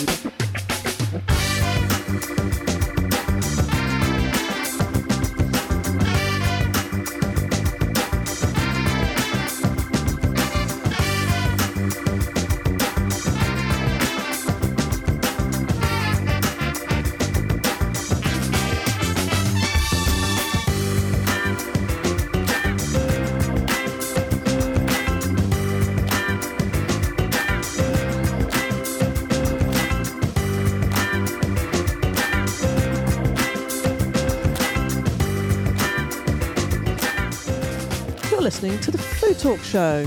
You're Talk Show.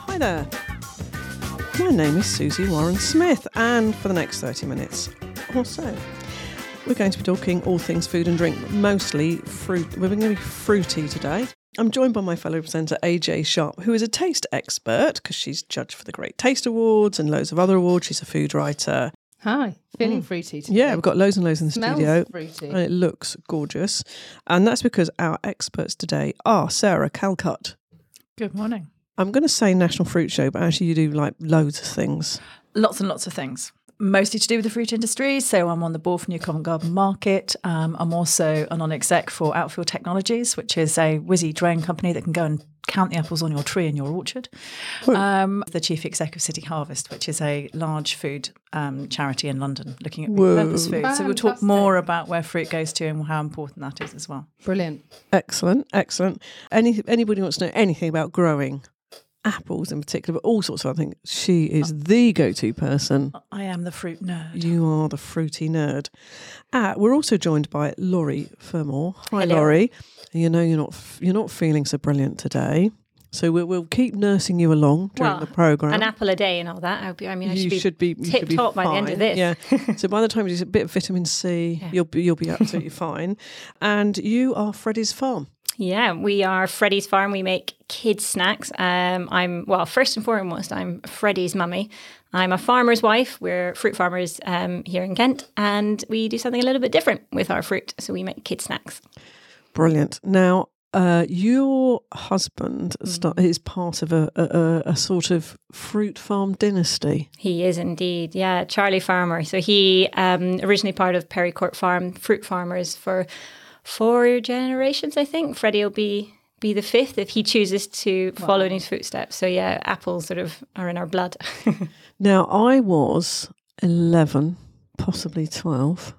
Hi there. My name is Susie Warren Smith, and for the next 30 minutes or so, we're going to be talking all things food and drink, mostly fruit. We're going to be fruity today. I'm joined by my fellow presenter AJ Sharp, who is a taste expert because she's judged for the Great Taste Awards and loads of other awards. She's a food writer. Hi, feeling mm. fruity today. Yeah, we've got loads and loads in the Smells studio. fruity. And it looks gorgeous. And that's because our experts today are Sarah Calcutt. Good morning. I'm going to say National Fruit Show, but actually, you do like loads of things. Lots and lots of things, mostly to do with the fruit industry. So I'm on the board for New Covent Garden Market. Um, I'm also a non-exec for Outfield Technologies, which is a whizzy drone company that can go and count the apples on your tree in your orchard. Um, the chief exec of City Harvest, which is a large food um, charity in London looking at Whoa. repurposed food. So we'll talk more about where fruit goes to and how important that is as well. Brilliant. Excellent, excellent. Any anybody wants to know anything about growing apples in particular, but all sorts of other things, she is the go-to person. I am the fruit nerd. You are the fruity nerd. Uh, we're also joined by Laurie Fermor. Hi, Hello. Laurie. You know you're not f- you're not feeling so brilliant today, so we'll, we'll keep nursing you along during Well, the program. An apple a day and all that. I'll be, I mean, I you should be, should be, you should tip top by the end of this. Yeah. so by the time you do a bit of vitamin C, Yeah. you'll be you'll be absolutely fine. And you are Freddie's farm. Yeah, we are Freddie's Farm. We make kids snacks. Um, I'm well, first and foremost, I'm Freddie's mummy. I'm a farmer's wife. We're fruit farmers um, here in Kent, and we do something a little bit different with our fruit. So we make kid snacks. Brilliant. Now, uh, your husband Mm. is part of a, a, a- a sort of fruit farm dynasty. He is indeed, yeah, Charlie Farmer. So he um, originally part of Perrycourt Farm, fruit farmers for four generations, I think. Freddie will be be the fifth if he chooses to follow in his footsteps. So yeah, apples sort of are in our blood. Now, I was 11, possibly 12,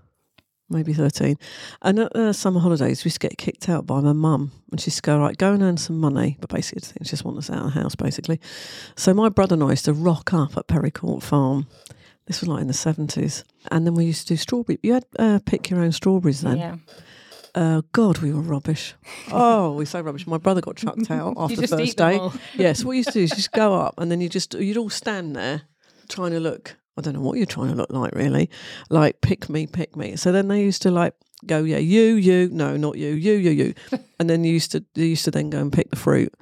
maybe 13. And at the summer holidays, we used to get kicked out by my mum. And she used to go, right, go and earn some money. But basically, she just want us out of the house, basically. So my brother and I used to rock up at Perrycourt Farm. This was like in the 70s. And then we used to do strawberry. You had uh, pick your own strawberries then. yeah. Uh, God, we were rubbish. Oh, we were so rubbish. My brother got chucked out after the first day. Yes, what you used to do is just go up and then you just you'd all stand there trying to look. I don't know what you're trying to look like really. Like pick me, pick me. So then they used to like go, yeah, you, you, no, not you, you, you, you, and then you used to they used to then go and pick the fruit.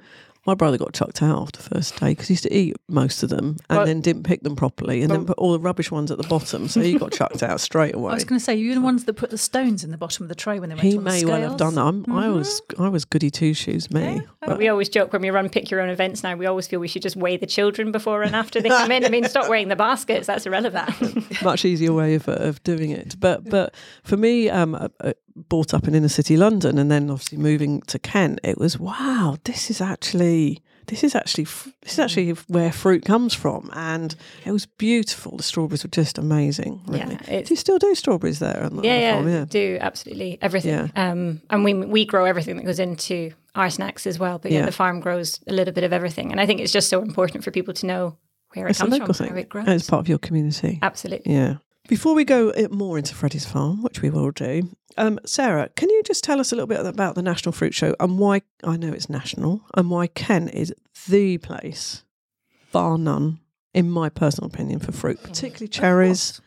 My brother got chucked out after the first day because he used to eat most of them and Well- then didn't pick them properly and then put all the rubbish ones at the bottom. So he got chucked out straight away. I was going to say, you're the ones that put the stones in the bottom of the tray when they went He on the may well have scales. done that. I'm, I was I was goody two shoes, me. But we always joke when we run pick your own events now, we always feel we should just weigh the children before and after they come in. I mean, stop weighing the baskets, that's irrelevant. much easier way of of doing it. But but for me, um, uh, uh, brought up in inner city London, and then obviously moving to Kent, it was wow. This is actually this is actually this is actually where fruit comes from, and it was beautiful. The strawberries were just amazing. Really. Yeah, do you still do strawberries there? The, on the yeah, yeah, yeah. do absolutely everything. Yeah. Um, and we we grow everything that goes into our snacks as well. But yeah, Yeah. the farm grows a little bit of everything, and I think it's just so important for people to know where it It's comes from, thing. how it grows. and it's part of your community. Absolutely. Yeah. Before we go more into Freddie's farm, which we will do, um, Sarah, can you just tell us a little bit about the National Fruit Show and why I know it's national and why Kent is the place, bar none, in my personal opinion, for fruit, particularly cherries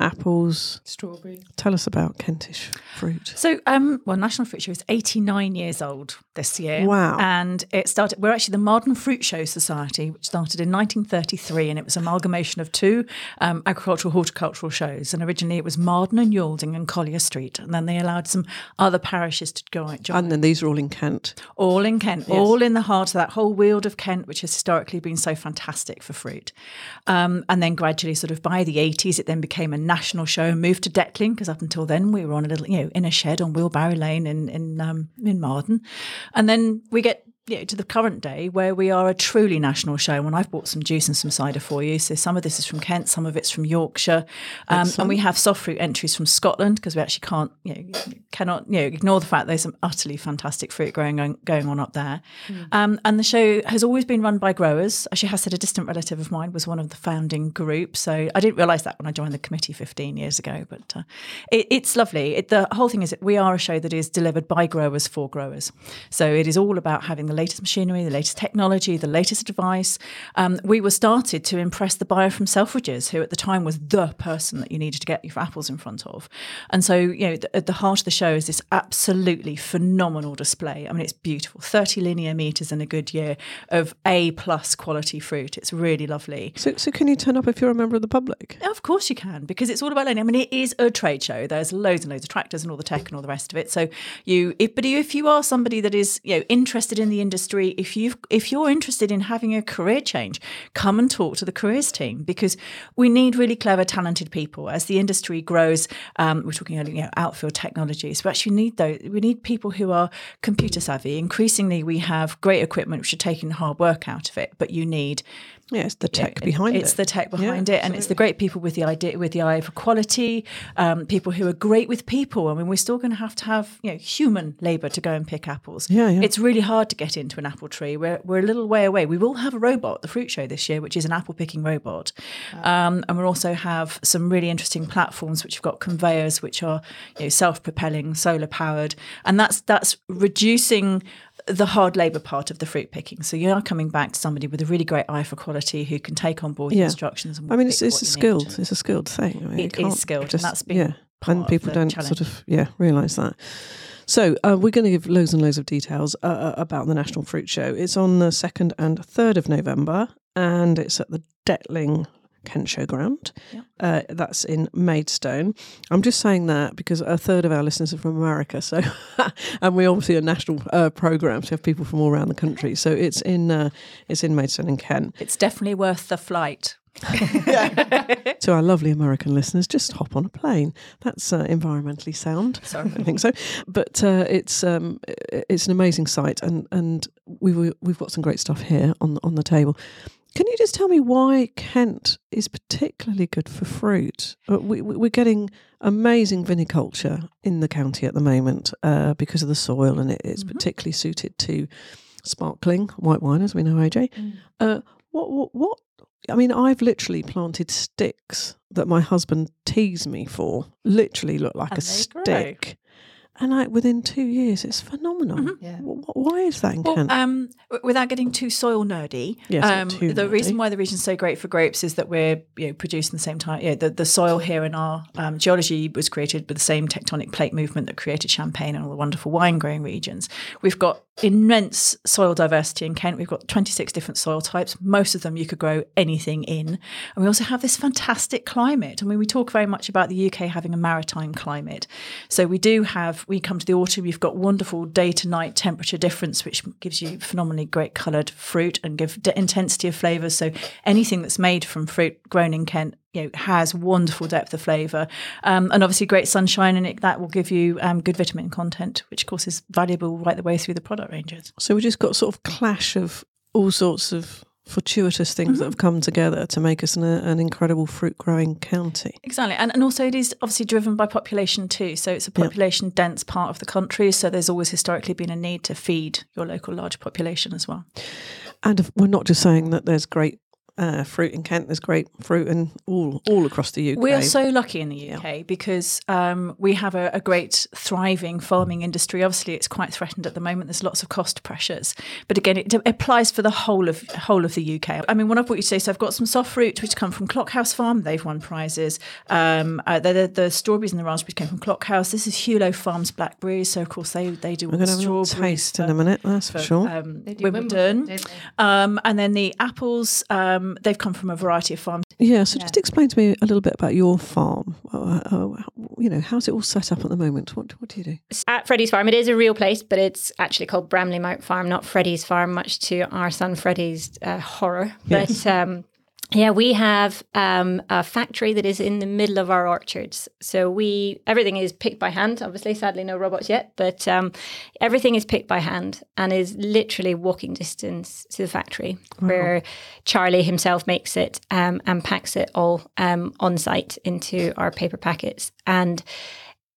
apples. Strawberry. Tell us about Kentish fruit. So, um, well, National Fruit Show is 89 years old this year. Wow. And it started, we're actually the Marden Fruit Show Society, which started in 1933, and it was an amalgamation of two um, agricultural horticultural shows. And originally it was Marden and Yalding and Collier Street. And then they allowed some other parishes to go join. And then these are all in Kent. All in Kent, all in the heart of that whole weald of Kent, which has historically been so fantastic for fruit. Um, and then gradually, sort of by the 80s, it then became a national show and moved to Detling, because up until then we were on a little, you know, in a shed on Wheelbarrow Lane in, in, um, in Marden. And then we get know, to the current day where we are a truly national show. And I've bought some juice and some cider for you. So some of this is from Kent, some of it's from Yorkshire, um, and we have soft fruit entries from Scotland because we actually can't, you know, cannot, you know, ignore the fact there's some utterly fantastic fruit growing on, going on up there. Mm. Um, and the show has always been run by growers. Actually, has said a distant relative of mine was one of the founding group. So I didn't realise that when I joined the committee 15 years ago. But uh, it, it's lovely. It, the whole thing is that we are a show that is delivered by growers for growers. So it is all about having the latest machinery, the latest technology, the latest advice. Um, we were started to impress the buyer from Selfridges, who at the time was the person that you needed to get your apples in front of. And so, you know, the, at the heart of the show is this absolutely phenomenal display. I mean, it's beautiful 30 linear meters in a good year of A plus quality fruit. It's really lovely. So, so can you turn up if you're a member of the public? Of course you can, because it's all about learning. I mean, it is a trade show. There's loads and loads of tractors and all the tech and all the rest of it. So you, if, but if you are somebody that is, you know, interested in the industry, if you if you're interested in having a career change, come and talk to the careers team because we need really clever, talented people as the industry grows. Um, we're talking you know outfield technologies, but actually need those. We need people who are computer savvy. Increasingly, we have great equipment which are taking the hard work out of it, but you need yeah, it's the tech behind it. it's the tech behind yeah, it, and it's the great people with the idea, with the eye for quality, um, people who are great with people. I mean, we're still going to have to have you know human labour to go and pick apples. Yeah, yeah, It's really hard to get into an apple tree. We're we're a little way away. We will have a robot at the fruit show this year, which is an apple picking robot, um, and we'll also have some really interesting platforms which have got conveyors which are you know, self propelling, solar powered, and that's that's reducing the hard labour part of the fruit picking. So you are coming back to somebody with a really great eye for quality who can take on board yeah. instructions. I mean, it's, it's a skilled, it's a skilled thing. I mean, it is skilled, just, and that's been yeah. and people don't challenge. sort of yeah realise that. So uh, we're going to give loads and loads of details uh, uh, about the National Fruit Show. It's on the second and third of November, and it's at the Detling Kent Showground. Yeah. Uh, that's in Maidstone. I'm just saying that because a third of our listeners are from America, so and we obviously are national uh, programs. We have people from all around the country, so it's in uh, it's in Maidstone and Kent. It's definitely worth the flight. to our lovely American listeners, just hop on a plane. That's uh, environmentally sound. Sorry. I don't think so. But uh, it's um, it's an amazing site, and and we've we've got some great stuff here on on the table. Can you just tell me why Kent is particularly good for fruit? Uh, we, we're getting amazing viniculture in the county at the moment uh, because of the soil, and it, it's mm-hmm. particularly suited to sparkling white wine, as we know, AJ. Mm. Uh, what, what, what? I mean, I've literally planted sticks that my husband teased me for. Literally look like and a stick. Grow and like within two years, it's phenomenal. Mm-hmm. Yeah. why is that in well, Kent? Um, without getting too soil nerdy, yes, um, too the nerdy. reason why the region's so great for grapes is that we're you know, producing the same time. Yeah, the, the soil here in our um, geology was created with the same tectonic plate movement that created Champagne and all the wonderful wine growing regions. We've got immense soil diversity in Kent. We've got 26 different soil types. Most of them you could grow anything in. And we also have this fantastic climate. I mean, we talk very much about the UK having a maritime climate. So we do have, we come to the autumn, you've got wonderful day to night temperature difference, which gives you phenomenally great coloured fruit and give intensity of flavours. So anything that's made from fruit grown in Kent you know has wonderful depth of flavour, um, and obviously great sunshine and it. That will give you um, good vitamin content, which of course is valuable right the way through the product ranges. So we just got sort of clash of all sorts of fortuitous things mm-hmm. that have come together to make us an, an incredible fruit growing county. Exactly. And, and also, it is obviously driven by population too. So, it's a population yep. dense part of the country. So, there's always historically been a need to feed your local large population as well. And we're not just saying that there's great uh, fruit in Kent. There's great fruit and all all across the UK. We are so lucky in the UK because um, we have a, a, great thriving farming industry. Obviously, it's quite threatened at the moment. There's lots of cost pressures, but again, it, it applies for the whole of whole of the UK. I mean, what I've brought you today, so I've got some soft fruit which come from Clockhouse Farm. They've won prizes. Um, uh, the, the, strawberries and the raspberries came from Clockhouse. This is Hugh Lowe Farms blackberries. So of course they they do. I'm going to have a taste for, in a minute. That's for, for sure. Um, Wimbledon, Wimbledon um, and then the apples. Um, they've come from a variety of farms. Yeah. So yeah. just explain to me a little bit about your farm. Uh, uh, you know, how's it all set up at the moment? What what do you do? At Freddie's farm, it is a real place, but it's actually called Bramley Mount Farm, not Freddie's farm, much to our son Freddie's uh, horror. Yes. But um, yeah, we have um, a factory that is in the middle of our orchards. So we everything is picked by hand. Obviously, sadly, no robots yet, but um, everything is picked by hand and is literally walking distance to the factory where Charlie himself makes it um, and packs it all um, on site into our paper packets. And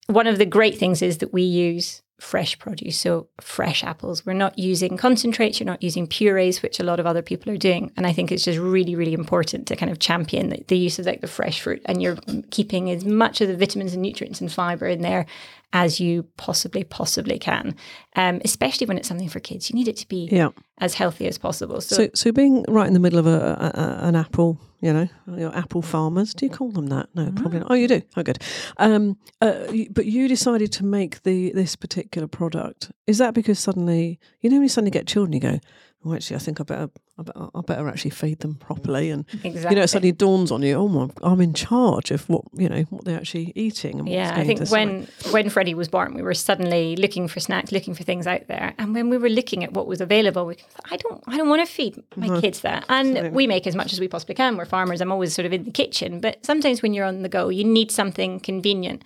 one of the great things is that we use fresh produce, so fresh apples. We're not using concentrates, you're not using purees, which a lot of other people are doing. And I think it's just really, really important to kind of champion the, the use of like the fresh fruit and you're keeping as much of the vitamins and nutrients and fiber in there as you possibly possibly can. Um, especially when it's something for kids. You need it to be yeah. as healthy as possible. So, so, so being right in the middle of a, a, an apple you know your apple farmers do you call them that? No probably not. Oh you do? Oh good. Um, uh, but you decided to make the this particular product. Is that because suddenly you know when you suddenly get children you go well, actually, I think I better, I better, I better actually feed them properly. And exactly. you know, it suddenly dawns on you, oh my, I'm in charge of what you know what they're actually eating. yeah, I think when when Freddie was born, we were suddenly looking for snacks, looking for things out there, and when we were looking at what was available, we thought, I don't, I don't want to feed my no, kids that. And absolutely. we make as much as we possibly can. We're farmers. I'm always sort of in the kitchen, but sometimes when you're on the go, you need something convenient.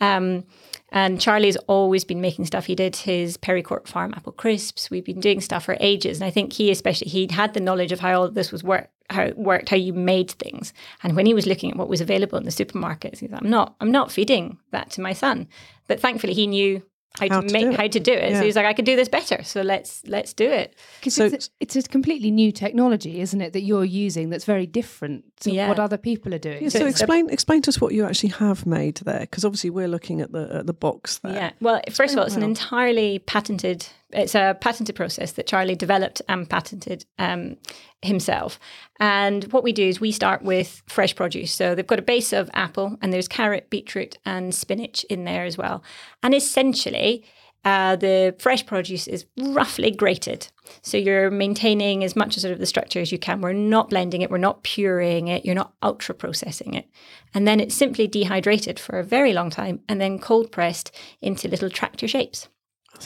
Um, and Charlie's always been making stuff. He did his Perrycourt Farm apple crisps. We've been doing stuff for ages. And I think he especially he had the knowledge of how all this was work how it worked, how you made things. And when he was looking at what was available in the supermarkets, he's like, I'm not, I'm not feeding that to my son. But thankfully he knew how, how to, to make how to do it. Yeah. So he's like, I could do this better. So let's let's do it. Because so, it's, it's, a completely new technology, isn't it, that you're using that's very different to yeah. what other people are doing. Yeah, so, so explain explain to us what you actually have made there, because obviously we're looking at the at the box there. Yeah. Well, first of all, it's well. an entirely patented. It's a patented process that Charlie developed and patented um, himself. And what we do is we start with fresh produce. So they've got a base of apple, and there's carrot, beetroot, and spinach in there as well. And essentially, uh, the fresh produce is roughly grated. So you're maintaining as much sort of the structure as you can. We're not blending it, we're not pureeing it, you're not ultra processing it. And then it's simply dehydrated for a very long time and then cold pressed into little tractor shapes.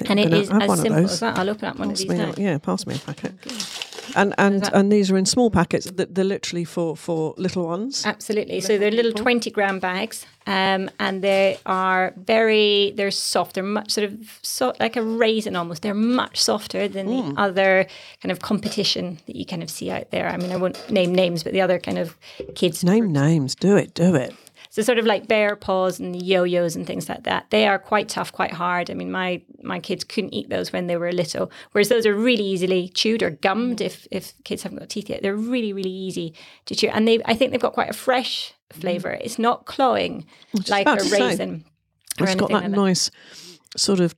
And it is as simple as that. I'll open up one pass of these. Yeah, pass me a packet. Okay. And and and these are in small packets. They're literally for for little ones. Absolutely. Little so they're little people. twenty gram bags, um, and they are very they're soft. They're much sort of so like a raisin almost. They're much softer than mm. the other kind of competition that you kind of see out there. I mean, I won't name names, but the other kind of kids. Name names. Do it. Do it. So sort of like bear paws and yo-yos and things like that. They are quite tough, quite hard. I mean, my my kids couldn't eat those when they were little. Whereas those are really easily chewed or gummed if if kids haven't got teeth yet. They're really really easy to chew, and they I think they've got quite a fresh flavor. Mm. It's not cloying like a raisin. It's got that like nice that. sort of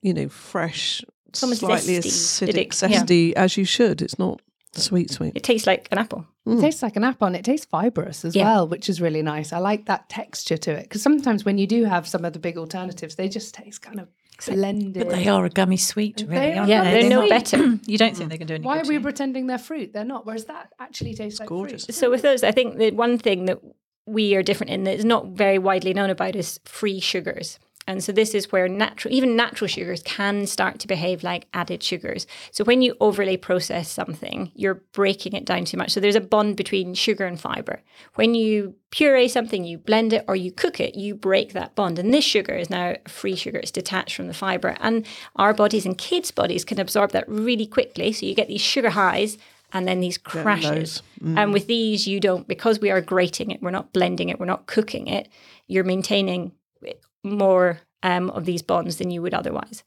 you know fresh, slightly zesty, acidic, zesty yeah. as you should. It's not Sweet, sweet. It tastes like an apple. Mm. It tastes like an apple and it tastes fibrous as yeah. well, which is really nice. I like that texture to it because sometimes when you do have some of the big alternatives, they just taste kind of blended. But they are a gummy sweet, really. They yeah, they? they're, they're no better. you don't think they can do anything. Why are we pretending they're fruit? They're not. Whereas that actually tastes it's like gorgeous. fruit. So with those, I think the one thing that we are different in that is not very widely known about is free sugars. And so this is where natural, even natural sugars can start to behave like added sugars. So when you overly process something, you're breaking it down too much. So there's a bond between sugar and fiber. When you puree something, you blend it or you cook it, you break that bond. And this sugar is now free sugar. It's detached from the fiber. And our bodies and kids' bodies can absorb that really quickly. So you get these sugar highs and then these crashes. Mm. And with these, you don't, because we are grating it, we're not blending it, we're not cooking it, you're maintaining more um, of these bonds than you would otherwise.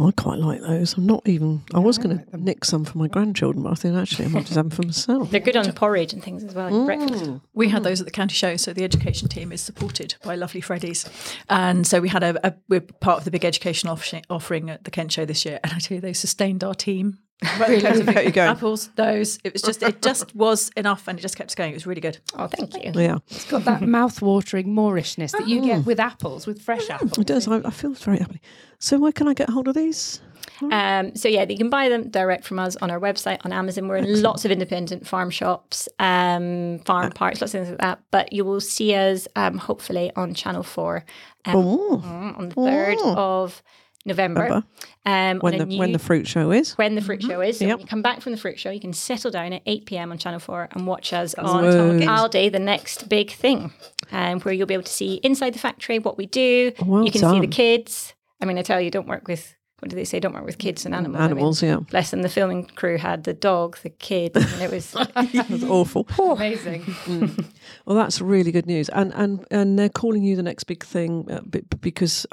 I quite like those. I'm not even. I was going like to nick some for my grandchildren, but I think actually I might just have them for myself. They're good on porridge and things as well, like breakfast. We had those at the county show, so the education team is supported by lovely Freddy's, and so we had a, a we're part of the big education offering at the Kent show this year, and I tell you they sustained our team. Kept you going. Apples, those. It was just it just was enough, and it just kept going. It was really good. Oh, thank you. Yeah, It's got that mouth-watering Moorishness that you get with apples, with fresh apples. it does. I, I feel very happy. So where can I get hold of these? Um, so yeah, you can buy them direct from us on our website on Amazon. We're in lots of independent farm shops, um, farm parks, lots of things like that. But you will see us um, hopefully on Channel Four um, Oh, on the third of November. November. Um, when the new, when the fruit show is. when the fruit show is. So Yep. when you come back from the fruit show, you can settle down at 8 p.m. on Channel 4 and watch us Whoa. on Aldi, the next big thing, um, where you'll be able to see inside the factory what we do. Well you can see the kids. I mean, I tell you, don't work with, what do they say? Don't work with kids and animals. I mean, Animals, yeah. bless them, the filming crew had the dog, the kid, and it was That's awful. Amazing. Well, that's really good news, and and and they're calling you the next big thing uh, be- because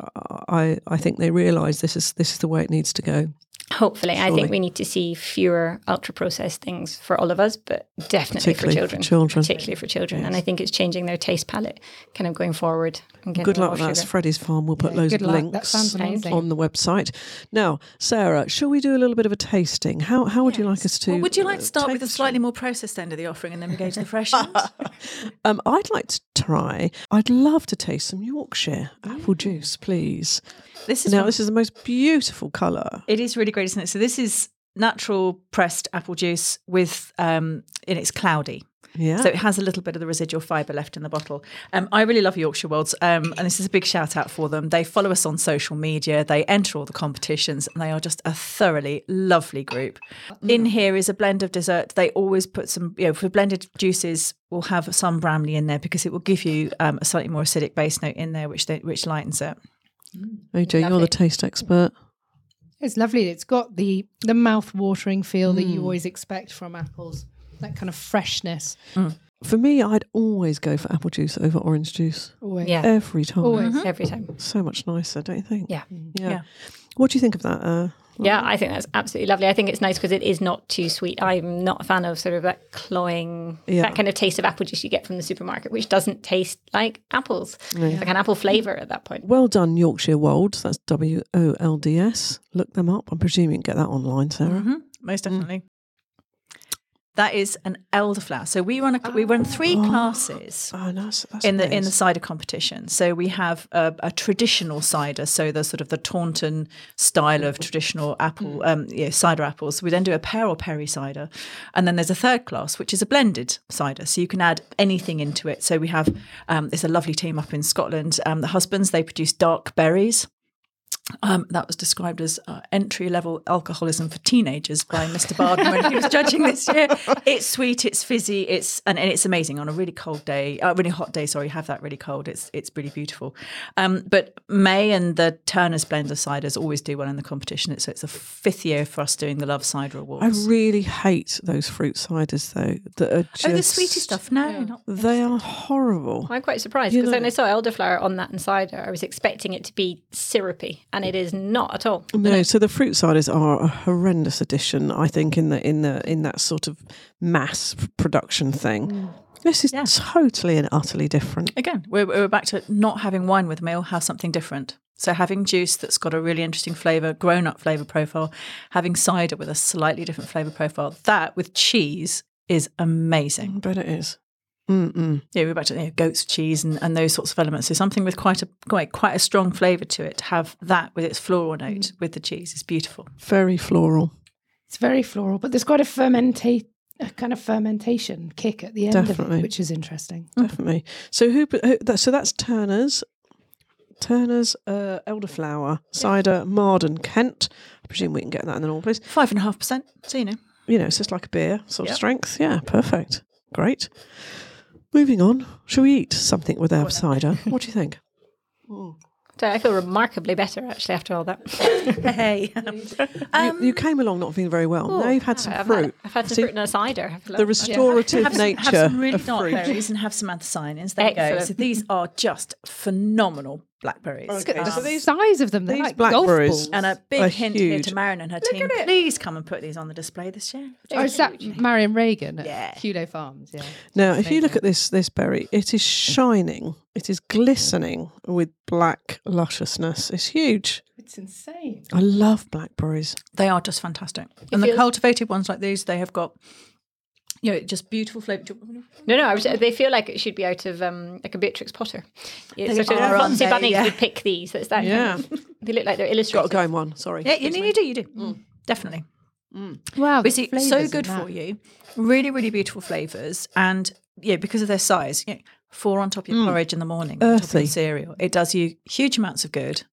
I I think they realise this is this is the way it needs to go. hopefully. I think we need to see fewer ultra processed things for all of us, but definitely for Particularly for children. children. Particularly for children. And I think it's changing their taste palette kind of going forward. And getting Good luck more with that. It's Freddie's Farm. We'll put Yeah, loads of luck. links That sounds amazing. on the website. Now, Sarah, shall we do a little bit of a tasting? How how would you like us to? Well, would you like to uh, start take with the slightly more processed end of the offering, and then we go to the fresh end? Um, I'd like to try. I'd love to taste some Yorkshire apple juice, please. This is Now, from- this is the most beautiful colour. It is really great, isn't it? So this is natural pressed apple juice with um and it's cloudy. Yeah. So it has a little bit of the residual fibre left in the bottle. Um, I really love Yorkshire Wolds, um, and this is a big shout out for them. They follow us on social media, they enter all the competitions, and they are just a thoroughly lovely group. In here is a blend of dessert. They always put some, you know, for blended juices, we'll have some Bramley in there because it will give you um, a slightly more acidic base note in there, which they, which lightens it. AJ, you're the taste expert. It's lovely. It's got the the mouth-watering feel that Mm. you always expect from apples. That kind of freshness. For me, I'd always go for apple juice over orange juice Always. Yeah. every time. Always. Every time. So much nicer, don't you think? Yeah. Yeah. Yeah. What do you think of that? Uh, Yeah, I think that's absolutely lovely. I think it's nice because it is not too sweet. I'm not a fan of sort of that cloying, Yeah. that kind of taste of apple juice you get from the supermarket, which doesn't taste like apples. It's like an apple flavour at that point. well done, Yorkshire Wolds. That's W O L D S. Look them up. I'm presuming you can get that online, Sarah. Mhm, most definitely. That is an elderflower. So we run a, we run three classes Oh, that's, in the in the cider competition. So we have a, a traditional cider, so the sort of the Taunton style of traditional apple, um, yeah, cider apples. We then do a pear or perry cider, and then there's a third class which is a blended cider. So you can add anything into it. So we have um, there's a lovely team up in Scotland. Um, the husbands they produce dark berries. Um, that was described as uh, entry level alcoholism for teenagers by Mr. Barden when he was judging this year. It's sweet, it's fizzy, it's and, and it's amazing on a really cold day, uh, really hot day. Sorry, have that really cold. It's it's really beautiful. Um, but May and the Turner's blend of ciders always do well in the competition. So it's a fifth year for us doing the Love Cider Awards. I really hate those fruit ciders, though. That are just, oh, the sweetie stuff? No, not They are horrible. I'm quite surprised because when I saw elderflower on that and cider, I was expecting it to be syrupy, and it is not at all. No, so the fruit ciders are a horrendous addition. I think in the in the in that sort of mass production thing. Mm. This is Yeah. totally and utterly different. again, we're, we're back to not having wine with meal, have something different. So having juice that's got a really interesting flavour, grown up flavour profile, having cider with a slightly different flavour profile, that with cheese is amazing. Mm, but it is. Mm-mm. Yeah, we're back to you know, goat's cheese and, and those sorts of elements. So something with quite a quite quite a strong flavour to it. To have that with its floral note with the cheese is beautiful. Very floral. It's very floral, but there's quite a fermentate a kind of fermentation kick at the end of Definitely. it, which is interesting. Definitely. So who? who that, so that's Turner's. Turner's uh, elderflower cider, Marden, Kent. I presume we can get that in the normal place. Five and a half percent. So you know. You know, it's just like a beer sort of strength. Yeah, perfect. Great. Moving on. Shall we eat something with our cider? What do you think? Hmm. So I feel remarkably better actually after all that. Hey. you, um, you came along not feeling very well. now you've had some I've fruit. Had, I've had some See, fruit and a cider. I feel the like- restorative have some, nature have some really of dark fruit. berries and have some anthocyanins. There you go. So these are just phenomenal blackberries. Okay, Um, so these- size of them, they're these like golf blackberries- balls. and a big are hint here to Marion and her team. Please come and put these on the display this year. Oh, is that Marion Regan at Yeah. Kudo Farms? Yeah. Now, if you look at this this berry, it is shining. It is glistening with black lusciousness. It's huge. It's insane. I love blackberries. They are just fantastic. And the cultivated ones like these, they have got, you know, just beautiful flavour. No, no, I was, they feel like it should be out of um, like a Beatrix Potter. It's They sort of are, aren't they? Bunnings Yeah. would pick these. That's that Yeah. kind of, they look like they're illustrated. Got a going one. Sorry. Yeah, you, you do, you do. Definitely. Mm. Wow. But see, so good for you. Really, really beautiful flavours. And yeah, because of their size, you know, four on top of your porridge in the morning, on top of Earthy. your cereal. It does you huge amounts of good.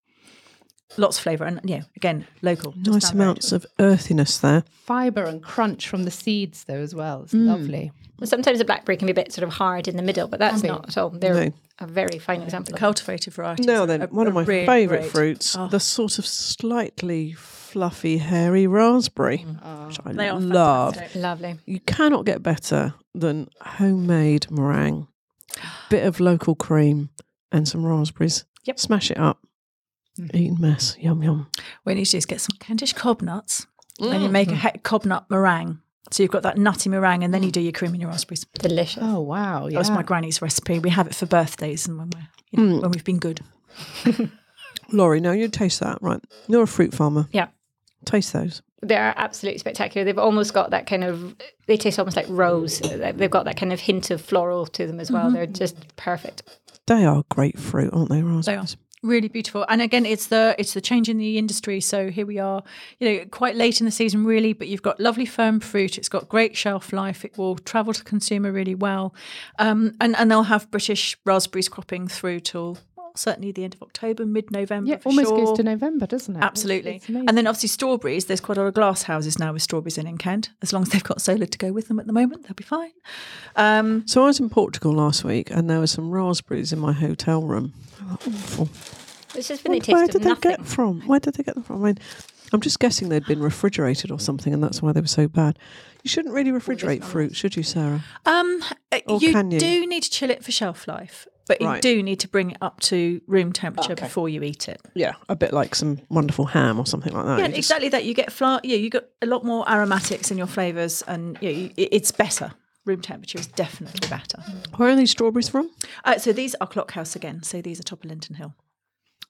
Lots of flavour. And yeah, again, local. Nice down the road. amounts of earthiness there. Fibre and crunch from the seeds, though, as well. Mm. It's lovely. Well, sometimes a blackberry can be a bit sort of hard in the middle, but that's not at all. They're No. a very fine example. of Cultivated variety Now then, one of my really favourite fruits, Oh. the sort of slightly fluffy, hairy raspberry, which I They love. fantastic. Lovely. You cannot get better than homemade meringue. Bit of local cream and some raspberries. Yep. Smash it up. Mm-hmm. Eton mess. Yum yum. What you need to do is get some Kentish cob nuts and you mm. make a mm. he- cob nut meringue. So you've got that nutty meringue and then you do your cream and your raspberries. Delicious. Oh, wow. That was my granny's recipe. We have it for birthdays and when we're you know, mm. when we've been good. Laurie, now you taste that, right? You're a fruit farmer. Yeah. Taste those. They're absolutely spectacular. They've almost got that kind of, they taste almost like rose. They've got that kind of hint of floral to them as well. Mm-hmm. They're just perfect. They are great fruit, aren't they, They are raspberries? Really beautiful. And again, it's the it's the change in the industry. So here we are, you know, quite late in the season, really. But you've got lovely firm fruit. It's got great shelf life. It will travel to consumer really well, um, and and they'll have British raspberries cropping through till certainly the end of October, mid November. Yeah, almost sure. goes to November, doesn't it? Absolutely. It's amazing. And then obviously strawberries, there's quite a lot of glass houses now with strawberries in in Kent. As long as they've got solar to go with them at the moment, they'll be fine. Um, So I was in Portugal last week and there were some raspberries in my hotel room. Awful. It's just when they Where did they nothing. get from? Where did they get them from? I mean, I'm just guessing they'd been refrigerated or something, and that's why they were so bad. You shouldn't really refrigerate fruit, should you, Sarah? um, uh, Or you, can you? do need to chill it for shelf life, but you Right. do need to bring it up to room temperature before you eat it. Yeah, a bit like some wonderful ham or something like that. Yeah, You just- exactly that. You get flour. Yeah, you get a lot more aromatics in your flavours, and yeah, you, it's better. Room temperature is definitely better. Where are these strawberries from? Uh, so these are Clockhouse again. So these are top of Linton Hill.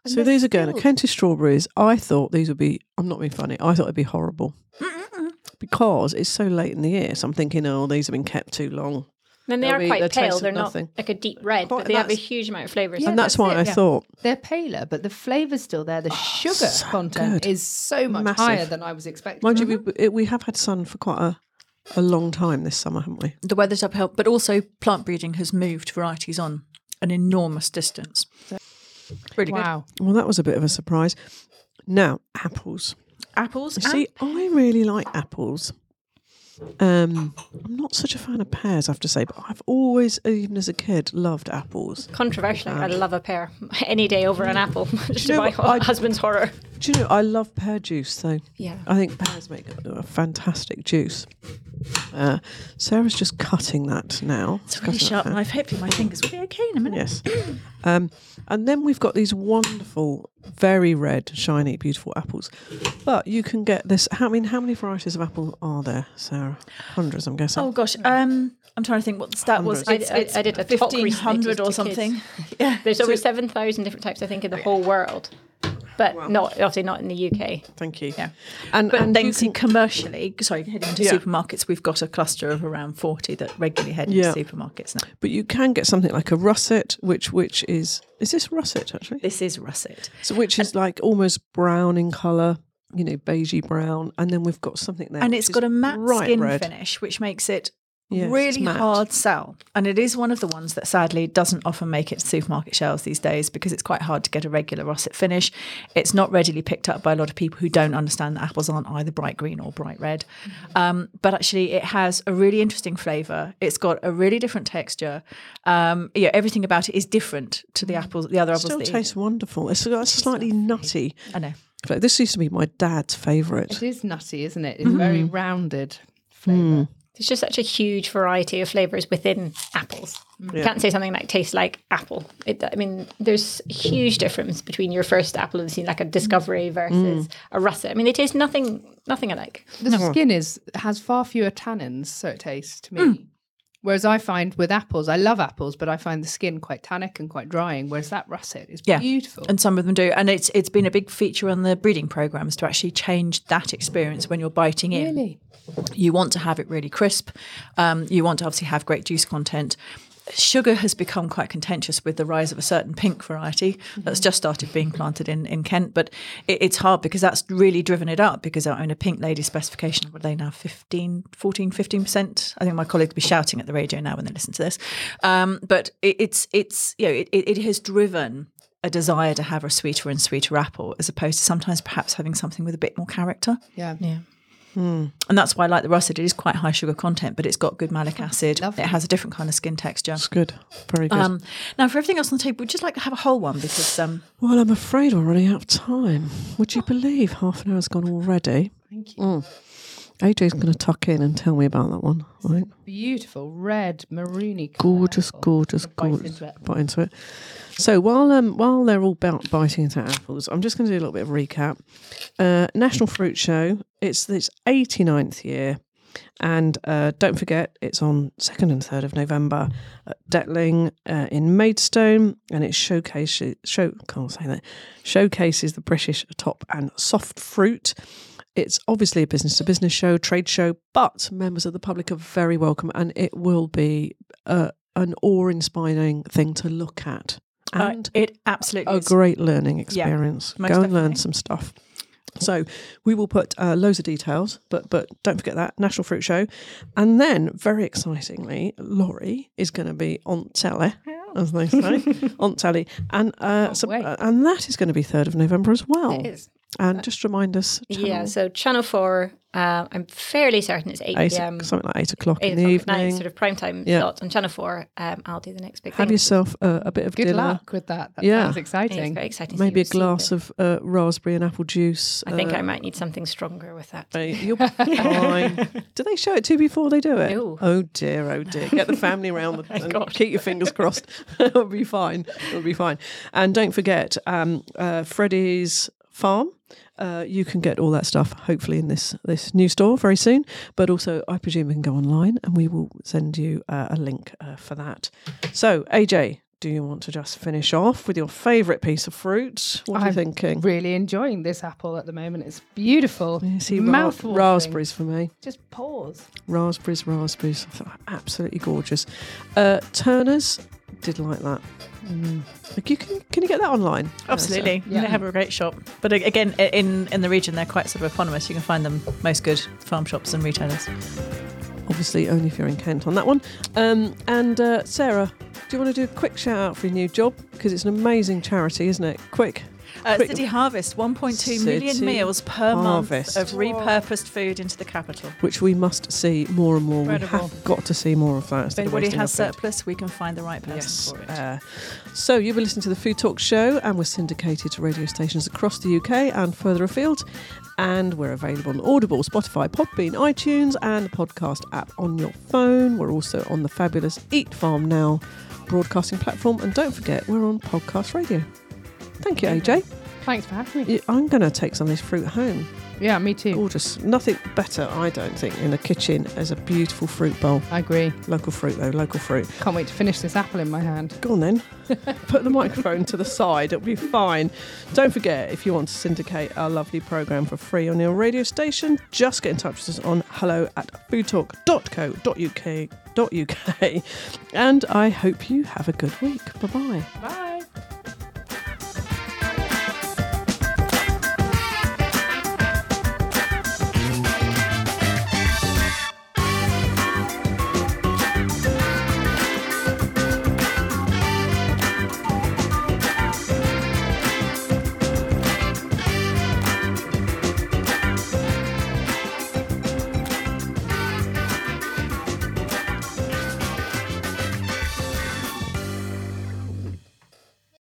so these again are Kentish strawberries. I thought these would be. I'm not being funny. I thought it'd be horrible because it's so late in the year. So I'm thinking, oh, these have been kept too long, Then they They'll are be- quite they'll pale. taste of They're not nothing. like a deep red, Quite- but they have a that's- huge amount of flavours. Yeah, and that's, that's why it, I yeah. thought. They're paler, but the flavour's still there. The sugar so content good. is so much Massive. higher than I was expecting. Mind you, we, it, we have had sun for quite a, a long time this summer, haven't we? The weather's upheld, but also plant breeding has moved varieties on an enormous distance. Really wow. Well, that was a bit of a surprise. Now, apples. Apples. You see, I really like apples. Um, I'm not such a fan of pears, I have to say, but I've always, even as a kid, loved apples. Controversially, I love a pear any day over an apple, just You know my I- husband's horror. Do you know, I love pear juice, though. Yeah. I think pears make a fantastic juice. Uh, Sarah's just cutting that now. It's a really Cutting sharp pear. knife. Hopefully, my fingers will be okay in a minute. Yes. Um, and then we've got these wonderful, very red, shiny, beautiful apples. But you can get this. How, I mean, how many varieties of apple are there, Sarah? Hundreds, I'm guessing. Oh gosh, um, I'm trying to think what the stat was. Hundreds. I- I- I did a fifteen hundred or something. Yeah, There's over 7,000 different types, I think, in the whole world. But not obviously not in the UK. Thank you. Yeah. And, But and then you see can- commercially, sorry, heading into Yeah. supermarkets, we've got a cluster of around forty that regularly head Yeah. into supermarkets now. but you can get something like a russet, which which is is this russet actually? This is russet. So which is like almost brown in colour, you know, beigey brown, and then we've got something there, and it's got a matte skin red. finish, which makes it Yes, really hard sell. And it is one of the ones that sadly doesn't often make it to supermarket shelves these days because it's quite hard to get a regular russet finish. It's not readily picked up by a lot of people who don't understand that apples aren't either bright green or bright red. Mm-hmm. Um, but actually, it has a really interesting flavour. It's got a really different texture. Um, yeah, everything about it is different to the apples, the other apples. Mm. Still that you- tastes wonderful. It's got a slightly nutty. I know. This used to be my dad's favourite. It is nutty, isn't it? It's very Mm-hmm. rounded flavour. There's just such a huge variety of flavours within apples. You can't say something like tastes like apple. It, I mean, there's a huge difference between your first apple and seeing like a discovery versus a russet. I mean, they taste nothing nothing alike. The skin is has far fewer tannins, so it tastes to me. Mm. Whereas I find with apples, I love apples, but I find the skin quite tannic and quite drying. Whereas that russet is Yeah. beautiful. And some of them do. And it's it's been a big feature on the breeding programs to actually change that experience when you're biting in. really, You want to have it really crisp. Um, you want to obviously have great juice content. Sugar has become quite contentious with the rise of a certain pink variety that's just started being planted in, in Kent. But it, it's hard because that's really driven it up because I own a pink lady specification. What are they now? 15, 14, 15%? I think my colleagues will be shouting at the radio now when they listen to this. Um, but it, it's, it's, you know, it, it, it has driven a desire to have a sweeter and sweeter apple as opposed to sometimes perhaps having something with a bit more character. yeah. Yeah. And that's why I like the russet. It is quite high sugar content, but it's got good malic acid. Lovely. It has a different kind of skin texture. It's good. Very good. Um, now, for everything else on the table, we'd just like to have a whole one because um, well, I'm afraid we're running out of time. Would you believe half an hour's gone already? Thank you. Mm. AJ's going to tuck in and tell me about that one. Right? Beautiful red maroony. colour Gorgeous, apple. gorgeous, Bite gorgeous. into. Bite into it. So while um while they're all about biting into apples, I'm just going to do a little bit of recap. Uh, National Fruit Show. It's its 89th year, and uh, don't forget it's on second and third of November at Detling uh, in Maidstone, and it showcases show can't say that showcases the British top and soft fruit. It's obviously a business to business show, trade show, but members of the public are very welcome, and it will be uh, an awe-inspiring thing to look at uh, and it absolutely a is. great learning experience. most Go and learn some stuff. So we will put uh, loads of details, but but don't forget that National Fruit Show, and then very excitingly, Laurie is going to be on telly, as they say, on telly, and uh, so, uh, and that is going to be third of November as well. It is. And just remind us, Yeah. So Channel Four, uh, I'm fairly certain it's eight, eight, p.m. something like eight o'clock Eight in the o'clock at night, evening. sort of prime time Yeah. slot on Channel Four. Um, I'll do the next big Have thing. yourself a, a bit of Good dinner. luck with that. That Yeah. sounds It's exciting. very exciting. to Maybe a glass it. of uh, raspberry and apple juice. I think uh, I might need something stronger with that. Uh, You'll be fine. do they show it to you before they do it? No. Oh dear, oh dear. Get the family around the, and gosh. keep your fingers crossed. It'll be fine. It'll be fine. And don't forget, um, uh, Freddie's farm. Uh, you can get all that stuff hopefully in this this new store very soon. But also, I presume you can go online, and we will send you uh, a link uh, for that. So, AJ. Do you want to just finish off with your favourite piece of fruit? What are you I'm thinking? Really enjoying this apple at the moment. It's beautiful. You see, ra- raspberries for me. Just pause. Raspberries, raspberries. Absolutely gorgeous. Uh, Turner's did like that. Mm. Like you can can you get that online? Absolutely, Yeah. they have a great shop. But again, in in the region, they're quite sort of eponymous. You can find them most good farm shops and retailers. Obviously, only if you're in Kent on that one. Um, and uh, Sarah, do you want to do a quick shout out for your new job because it's an amazing charity, isn't it? Quick. Uh, City Harvest, 1.2 million City meals per Harvest. month of repurposed food into the capital. Which we must see more and more. We have got to see more of that. If anybody has surplus, we can find the right person Yes. for it. Uh, so you've been listening to the Food Talk Show, and we're syndicated to radio stations across the UK and further afield. And we're available on Audible, Spotify, Podbean, iTunes, and the podcast app on your phone. We're also on the fabulous Eat Farm Now broadcasting platform. And don't forget, we're on podcast radio. Thank you, AJ. Thanks for having me. I'm going to take some of this fruit home. Yeah, me too. Gorgeous. Nothing better, I don't think, in a kitchen as a beautiful fruit bowl. I agree. Local fruit, though, local fruit. Can't wait to finish this apple in my hand. Go on then. Put the microphone to the side. It'll be fine. Don't forget, if you want to syndicate our lovely programme for free on your radio station, just get in touch with us on hello at foodtalk.co.uk. .uk. And I hope you have a good week. Bye bye. Bye.